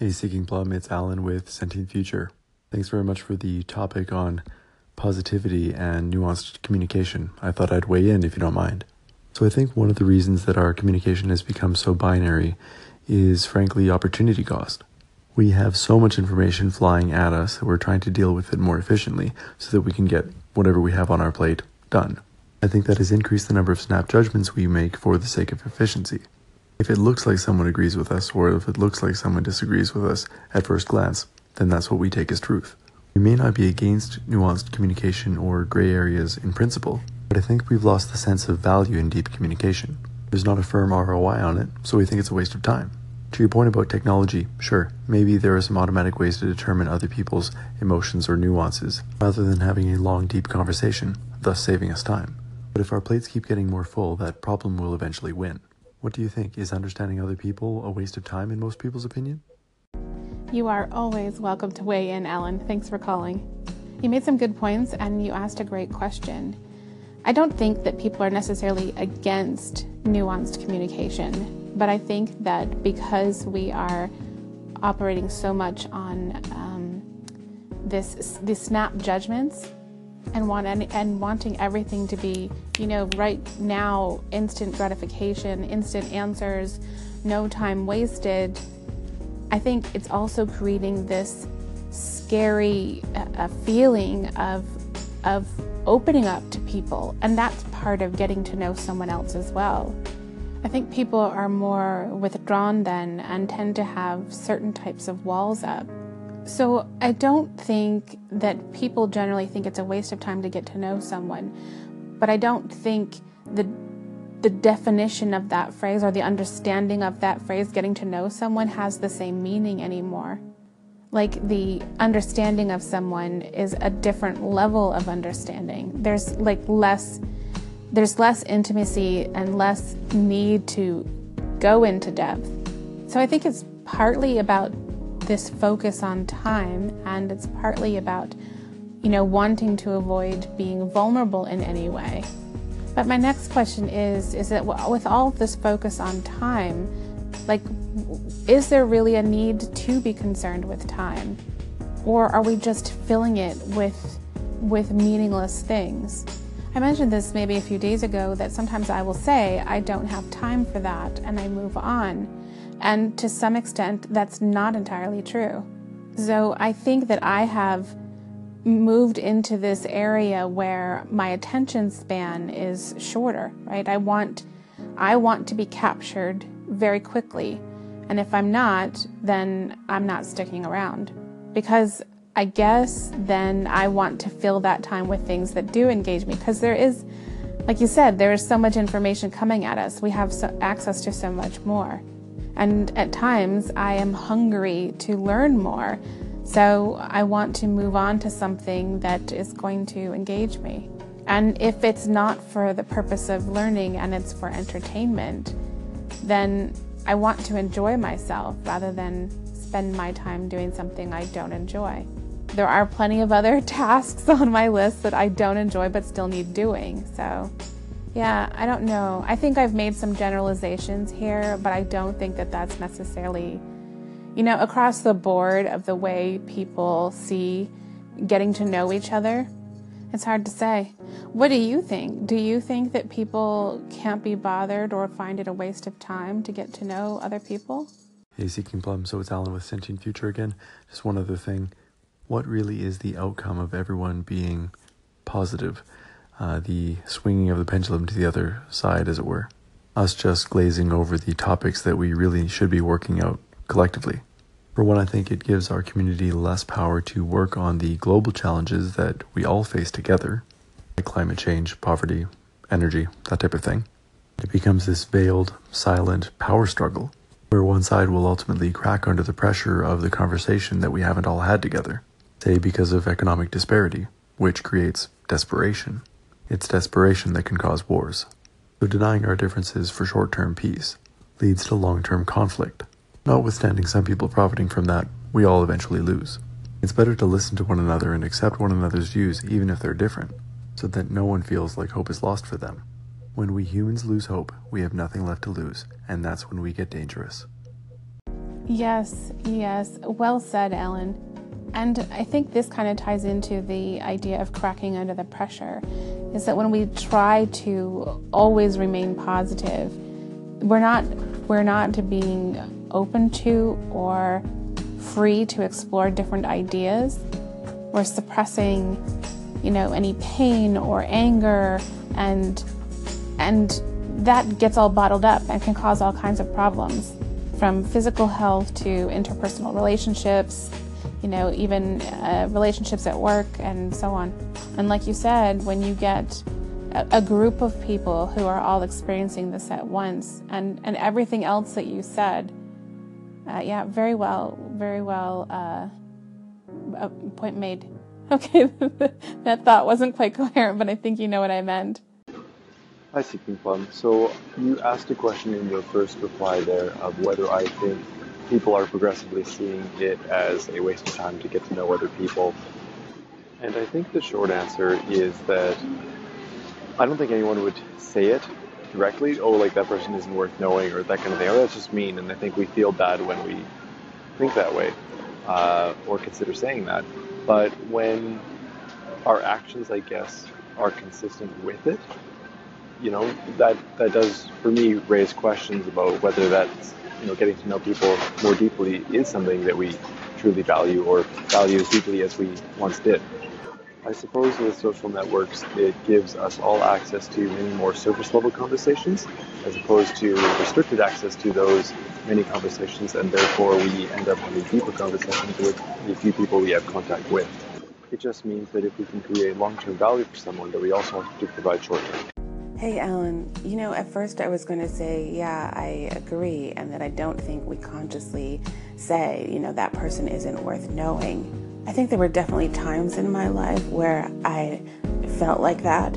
Hey, Seeking Plum, it's Alan with Sentient Future. Thanks very much for the topic on positivity and nuanced communication. I thought I'd weigh in if you don't mind. So, I think one of the reasons that our communication has become so binary is frankly opportunity cost. We have so much information flying at us that we're trying to deal with it more efficiently so that we can get whatever we have on our plate done. I think that has increased the number of snap judgments we make for the sake of efficiency. If it looks like someone agrees with us, or if it looks like someone disagrees with us at first glance, then that's what we take as truth. We may not be against nuanced communication or gray areas in principle, but I think we've lost the sense of value in deep communication. There's not a firm ROI on it, so we think it's a waste of time. To your point about technology, sure, maybe there are some automatic ways to determine other people's emotions or nuances, rather than having a long, deep conversation, thus saving us time. But if our plates keep getting more full, that problem will eventually win. What do you think? Is understanding other people a waste of time in most people's opinion? You are always welcome to weigh in, Alan. Thanks for calling. You made some good points and you asked a great question. I don't think that people are necessarily against nuanced communication, but I think that because we are operating so much on um, this, these snap judgments and want and wanting everything to be, you know, right now, instant gratification, instant answers, no time wasted. I think it's also creating this scary uh, feeling of of opening up to people, and that's part of getting to know someone else as well. I think people are more withdrawn then and tend to have certain types of walls up. So I don't think that people generally think it's a waste of time to get to know someone, but I don't think the the definition of that phrase or the understanding of that phrase getting to know someone has the same meaning anymore. Like the understanding of someone is a different level of understanding. There's like less there's less intimacy and less need to go into depth. So I think it's partly about this focus on time, and it's partly about, you know, wanting to avoid being vulnerable in any way. But my next question is is that with all of this focus on time, like, is there really a need to be concerned with time? Or are we just filling it with, with meaningless things? I mentioned this maybe a few days ago that sometimes I will say, I don't have time for that, and I move on. And to some extent, that's not entirely true. So I think that I have moved into this area where my attention span is shorter, right? I want I want to be captured very quickly. And if I'm not, then I'm not sticking around. Because I guess then I want to fill that time with things that do engage me because there is like you said, there is so much information coming at us. We have so access to so much more. And at times, I am hungry to learn more. So I want to move on to something that is going to engage me. And if it's not for the purpose of learning and it's for entertainment, then I want to enjoy myself rather than spend my time doing something I don't enjoy. There are plenty of other tasks on my list that I don't enjoy but still need doing. So yeah, I don't know. I think I've made some generalizations here, but I don't think that that's necessarily, you know, across the board of the way people see getting to know each other. It's hard to say. What do you think? Do you think that people can't be bothered or find it a waste of time to get to know other people? Hey, Seeking Plum. So it's Alan with Sentient Future again. Just one other thing. What really is the outcome of everyone being positive? Uh, the swinging of the pendulum to the other side, as it were. Us just glazing over the topics that we really should be working out collectively. For one, I think it gives our community less power to work on the global challenges that we all face together, like climate change, poverty, energy, that type of thing. It becomes this veiled, silent power struggle where one side will ultimately crack under the pressure of the conversation that we haven't all had together, say because of economic disparity, which creates desperation. It's desperation that can cause wars. So denying our differences for short term peace leads to long term conflict. Notwithstanding some people profiting from that, we all eventually lose. It's better to listen to one another and accept one another's views even if they're different, so that no one feels like hope is lost for them. When we humans lose hope, we have nothing left to lose, and that's when we get dangerous. Yes, yes. Well said, Alan. And I think this kind of ties into the idea of cracking under the pressure is that when we try to always remain positive, we're not we're not being open to or free to explore different ideas. We're suppressing, you know, any pain or anger and and that gets all bottled up and can cause all kinds of problems from physical health to interpersonal relationships, you know, even uh, relationships at work and so on. And like you said, when you get a, group of people who are all experiencing this at once and, and everything else that you said, uh, yeah, very well, very well, uh, point made. Okay, that thought wasn't quite coherent, but I think you know what I meant. Hi, Seeking Fun. So you asked a question in your first reply there of whether I think people are progressively seeing it as a waste of time to get to know other people. And I think the short answer is that I don't think anyone would say it directly, oh, like that person isn't worth knowing or that kind of thing. Oh, that's just mean. And I think we feel bad when we think that way uh, or consider saying that. But when our actions, I guess, are consistent with it, you know, that that does for me raise questions about whether that's you know getting to know people more deeply is something that we truly value or value as deeply as we once did. I suppose with social networks, it gives us all access to many more surface level conversations as opposed to restricted access to those many conversations, and therefore we end up having deeper conversations with the few people we have contact with. It just means that if we can create long term value for someone, that we also have to provide short term. Hey, Alan. You know, at first I was going to say, yeah, I agree, and that I don't think we consciously say, you know, that person isn't worth knowing. I think there were definitely times in my life where I felt like that.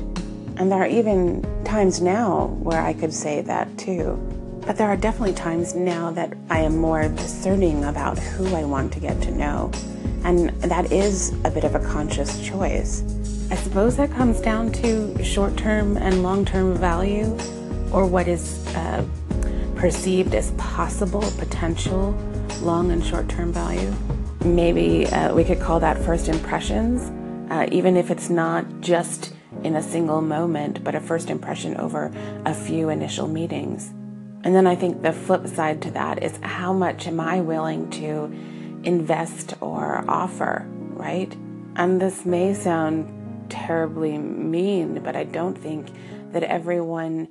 And there are even times now where I could say that too. But there are definitely times now that I am more discerning about who I want to get to know. And that is a bit of a conscious choice. I suppose that comes down to short term and long term value, or what is uh, perceived as possible, potential, long and short term value. Maybe uh, we could call that first impressions, uh, even if it's not just in a single moment, but a first impression over a few initial meetings. And then I think the flip side to that is how much am I willing to invest or offer, right? And this may sound terribly mean, but I don't think that everyone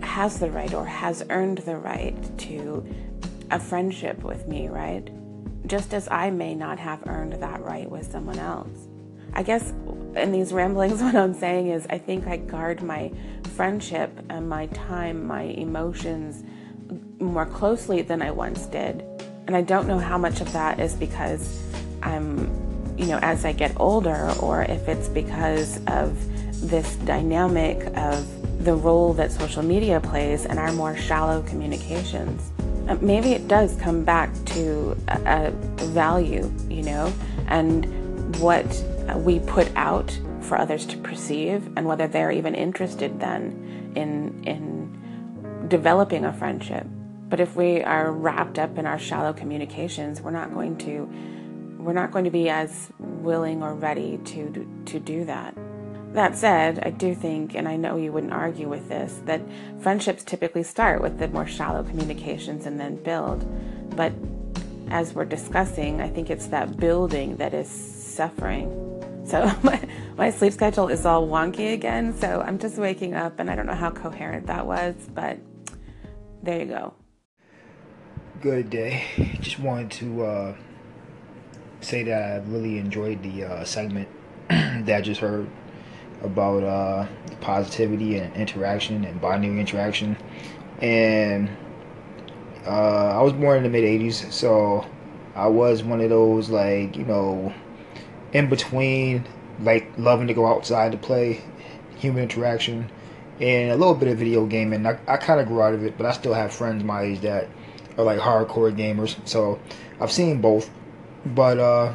has the right or has earned the right to a friendship with me, right? Just as I may not have earned that right with someone else. I guess in these ramblings, what I'm saying is I think I guard my friendship and my time, my emotions more closely than I once did. And I don't know how much of that is because I'm you know, as I get older, or if it's because of this dynamic of the role that social media plays in our more shallow communications. Uh, maybe it does come back to a, a value, you know, and what we put out for others to perceive, and whether they're even interested then in in developing a friendship. But if we are wrapped up in our shallow communications, we're not going to we're not going to be as willing or ready to to do that. That said, I do think, and I know you wouldn't argue with this, that friendships typically start with the more shallow communications and then build. But as we're discussing, I think it's that building that is suffering. So my, my sleep schedule is all wonky again, so I'm just waking up and I don't know how coherent that was, but there you go. Good day. Just wanted to uh say that I really enjoyed the uh, segment that I just heard about uh, positivity and interaction and binary interaction. And uh, I was born in the mid 80s, so I was one of those, like, you know, in between, like, loving to go outside to play, human interaction, and a little bit of video gaming. I, I kind of grew out of it, but I still have friends my age that are like hardcore gamers. So I've seen both. But uh,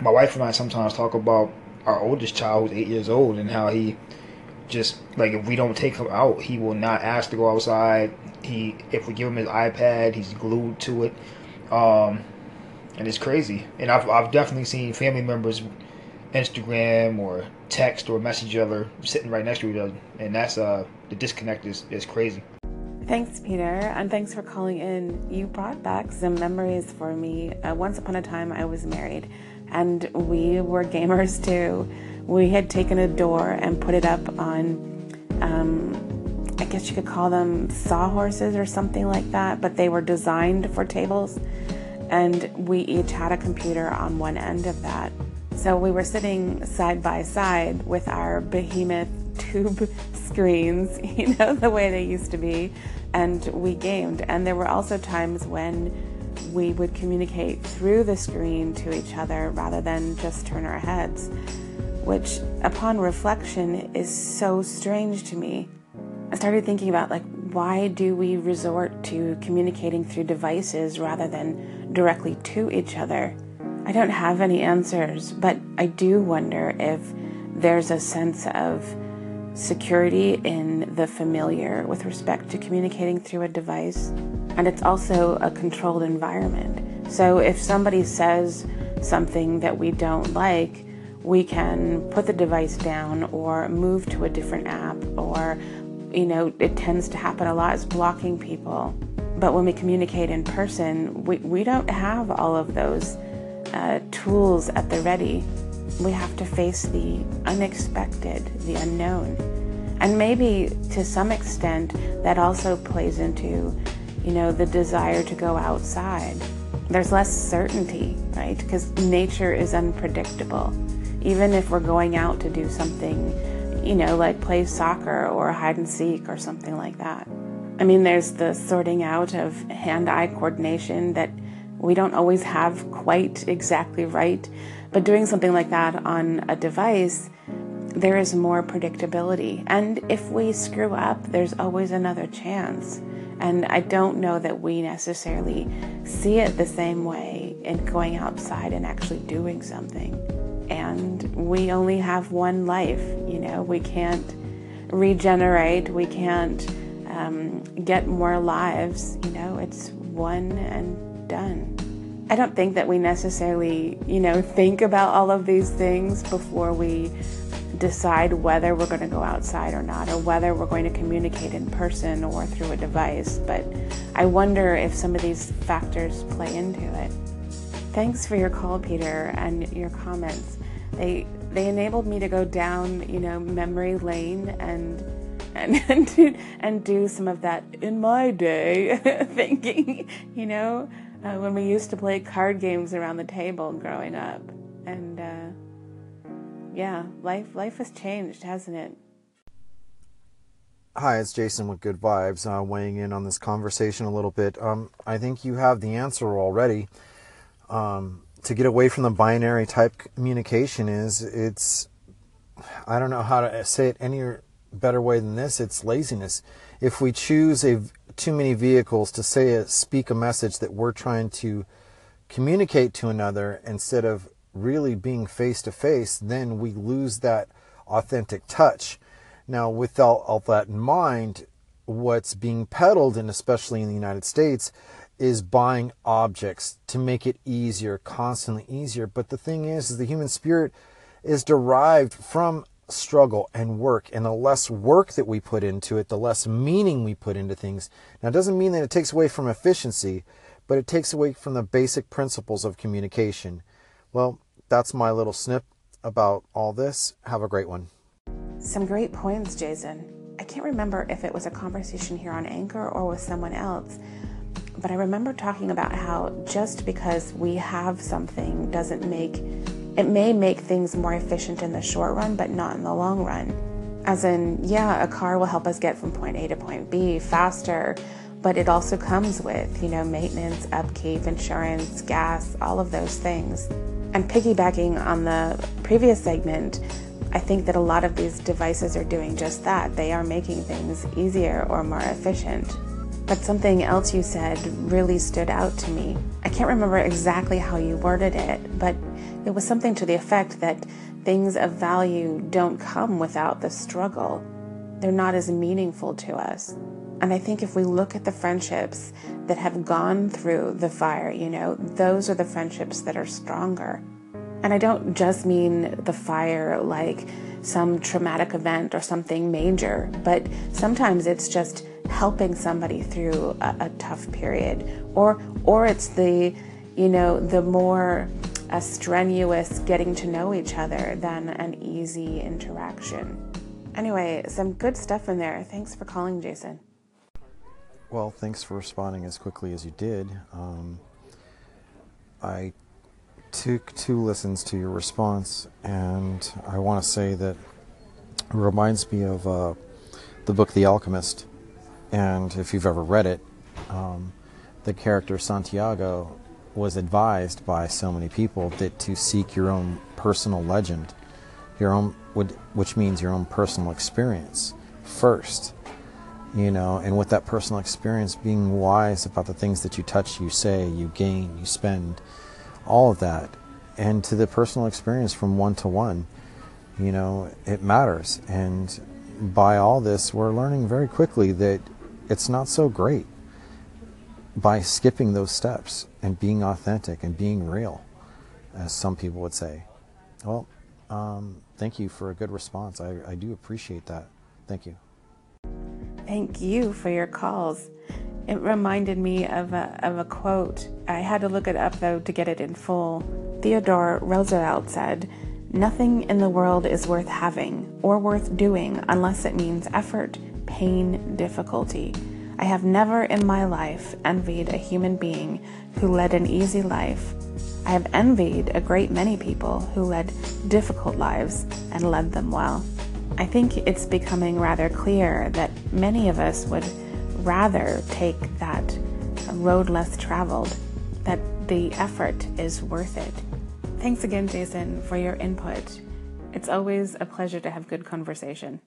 my wife and I sometimes talk about our oldest child who's eight years old and how he just like if we don't take him out, he will not ask to go outside. He if we give him his iPad, he's glued to it. Um, and it's crazy. And I've, I've definitely seen family members Instagram or text or message each other sitting right next to each other, and that's uh the disconnect is, is crazy. Thanks, Peter, and thanks for calling in. You brought back some memories for me. Uh, once upon a time, I was married, and we were gamers too. We had taken a door and put it up on, um, I guess you could call them sawhorses or something like that, but they were designed for tables. And we each had a computer on one end of that. So we were sitting side by side with our behemoth tube screens, you know, the way they used to be, and we gamed. And there were also times when we would communicate through the screen to each other rather than just turn our heads, which, upon reflection, is so strange to me. I started thinking about, like, why do we resort to communicating through devices rather than directly to each other? I don't have any answers, but I do wonder if there's a sense of security in the familiar with respect to communicating through a device. And it's also a controlled environment. So if somebody says something that we don't like, we can put the device down or move to a different app or you know it tends to happen a lot is blocking people but when we communicate in person we, we don't have all of those uh, tools at the ready. We have to face the unexpected, the unknown. And maybe to some extent, that also plays into, you know, the desire to go outside. There's less certainty, right? Because nature is unpredictable. Even if we're going out to do something, you know, like play soccer or hide and seek or something like that. I mean, there's the sorting out of hand eye coordination that we don't always have quite exactly right, but doing something like that on a device, there is more predictability. And if we screw up, there's always another chance. And I don't know that we necessarily see it the same way in going outside and actually doing something. And we only have one life, you know, we can't regenerate, we can't um, get more lives, you know, it's one and done. I don't think that we necessarily, you know, think about all of these things before we decide whether we're going to go outside or not, or whether we're going to communicate in person or through a device. But I wonder if some of these factors play into it. Thanks for your call, Peter, and your comments. They they enabled me to go down, you know, memory lane and and and do, and do some of that in my day thinking, you know uh, when we used to play card games around the table growing up. And uh, yeah, life life has changed, hasn't it? Hi, it's Jason with Good Vibes, uh, weighing in on this conversation a little bit. Um, I think you have the answer already. Um, to get away from the binary type communication is it's I don't know how to say it any better way than this. It's laziness. If we choose a too many vehicles to say a, speak a message that we're trying to communicate to another instead of really being face to face, then we lose that authentic touch. Now, with all, all that in mind, what's being peddled, and especially in the United States, is buying objects to make it easier, constantly easier. But the thing is, is the human spirit is derived from struggle and work and the less work that we put into it the less meaning we put into things. Now it doesn't mean that it takes away from efficiency but it takes away from the basic principles of communication. Well that's my little snip about all this. Have a great one. Some great points jason. I can't remember if it was a conversation here on anchor or with someone else but i remember talking about how just because we have something doesn't make it may make things more efficient in the short run, but not in the long run. As in, yeah, a car will help us get from point A to point B faster, but it also comes with, you know, maintenance, upkeep, insurance, gas, all of those things. And piggybacking on the previous segment, I think that a lot of these devices are doing just that. They are making things easier or more efficient. But something else you said really stood out to me. I can't remember exactly how you worded it, but it was something to the effect that things of value don't come without the struggle. They're not as meaningful to us. And I think if we look at the friendships that have gone through the fire, you know, those are the friendships that are stronger. And I don't just mean the fire like some traumatic event or something major, but sometimes it's just helping somebody through a, a tough period, or or it's the you know the more a strenuous getting to know each other than an easy interaction. Anyway, some good stuff in there. Thanks for calling, Jason. Well, thanks for responding as quickly as you did. Um, I took two listens to your response, and I want to say that it reminds me of uh, the book The Alchemist. And if you've ever read it, um, the character Santiago was advised by so many people that to seek your own personal legend, your own, which means your own personal experience first, you know, and with that personal experience, being wise about the things that you touch, you say, you gain, you spend, all of that, and to the personal experience from one to one, you know, it matters. And by all this, we're learning very quickly that it's not so great by skipping those steps and being authentic and being real, as some people would say. Well, um, thank you for a good response. I, I do appreciate that. Thank you. Thank you for your calls. It reminded me of a, of a quote. I had to look it up though to get it in full. Theodore Roosevelt said, Nothing in the world is worth having or worth doing unless it means effort, pain, difficulty. I have never in my life envied a human being who led an easy life. I have envied a great many people who led difficult lives and led them well. I think it's becoming rather clear that many of us would rather take that road less traveled, that the effort is worth it. Thanks again, Jason, for your input. It's always a pleasure to have good conversation.